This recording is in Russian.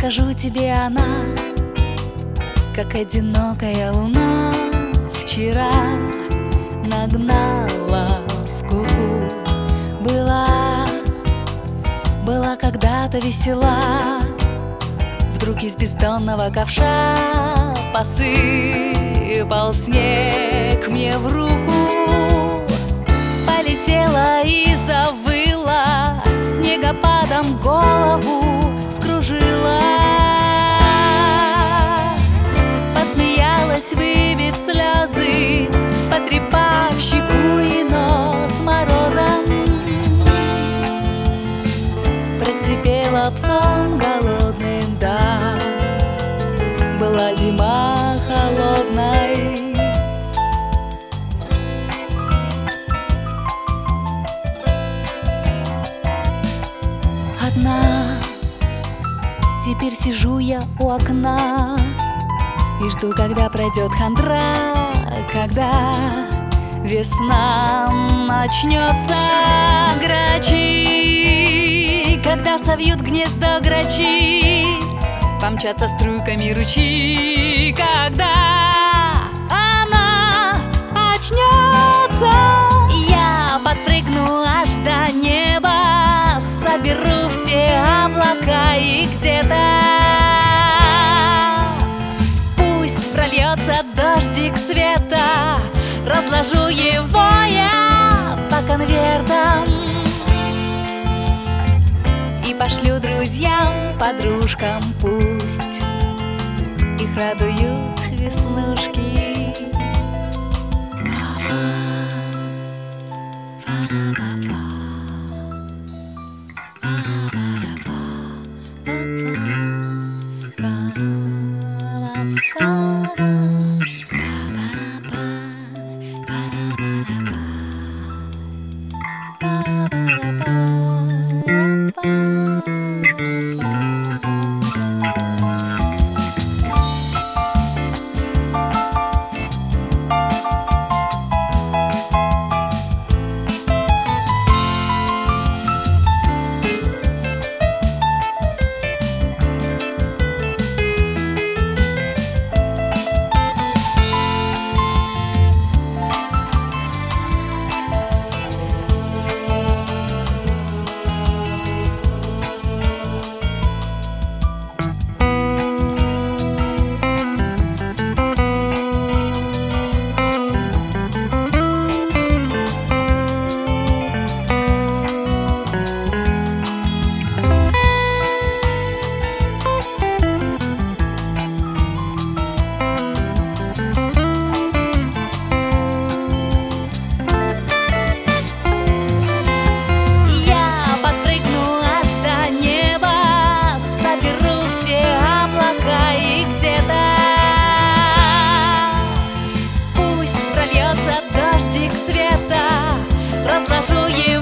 Расскажу тебе она, как одинокая луна Вчера нагнала скуку. Была, была когда-то весела Вдруг из бездонного ковша Посыпал снег Псом голодным, да. Была зима холодной. Одна. Теперь сижу я у окна И жду, когда пройдет хандра Когда весна начнется. Грачи Когда совьют гнездо грачи Помчатся струйками ручьи Когда она очнется. Я подпрыгну аж до неба Соберу все облака и где-то Пусть прольется дождик света Разложу его я по конвертам пошлю друзьям, подружкам пусть. Их радуют веснушки. Я 树叶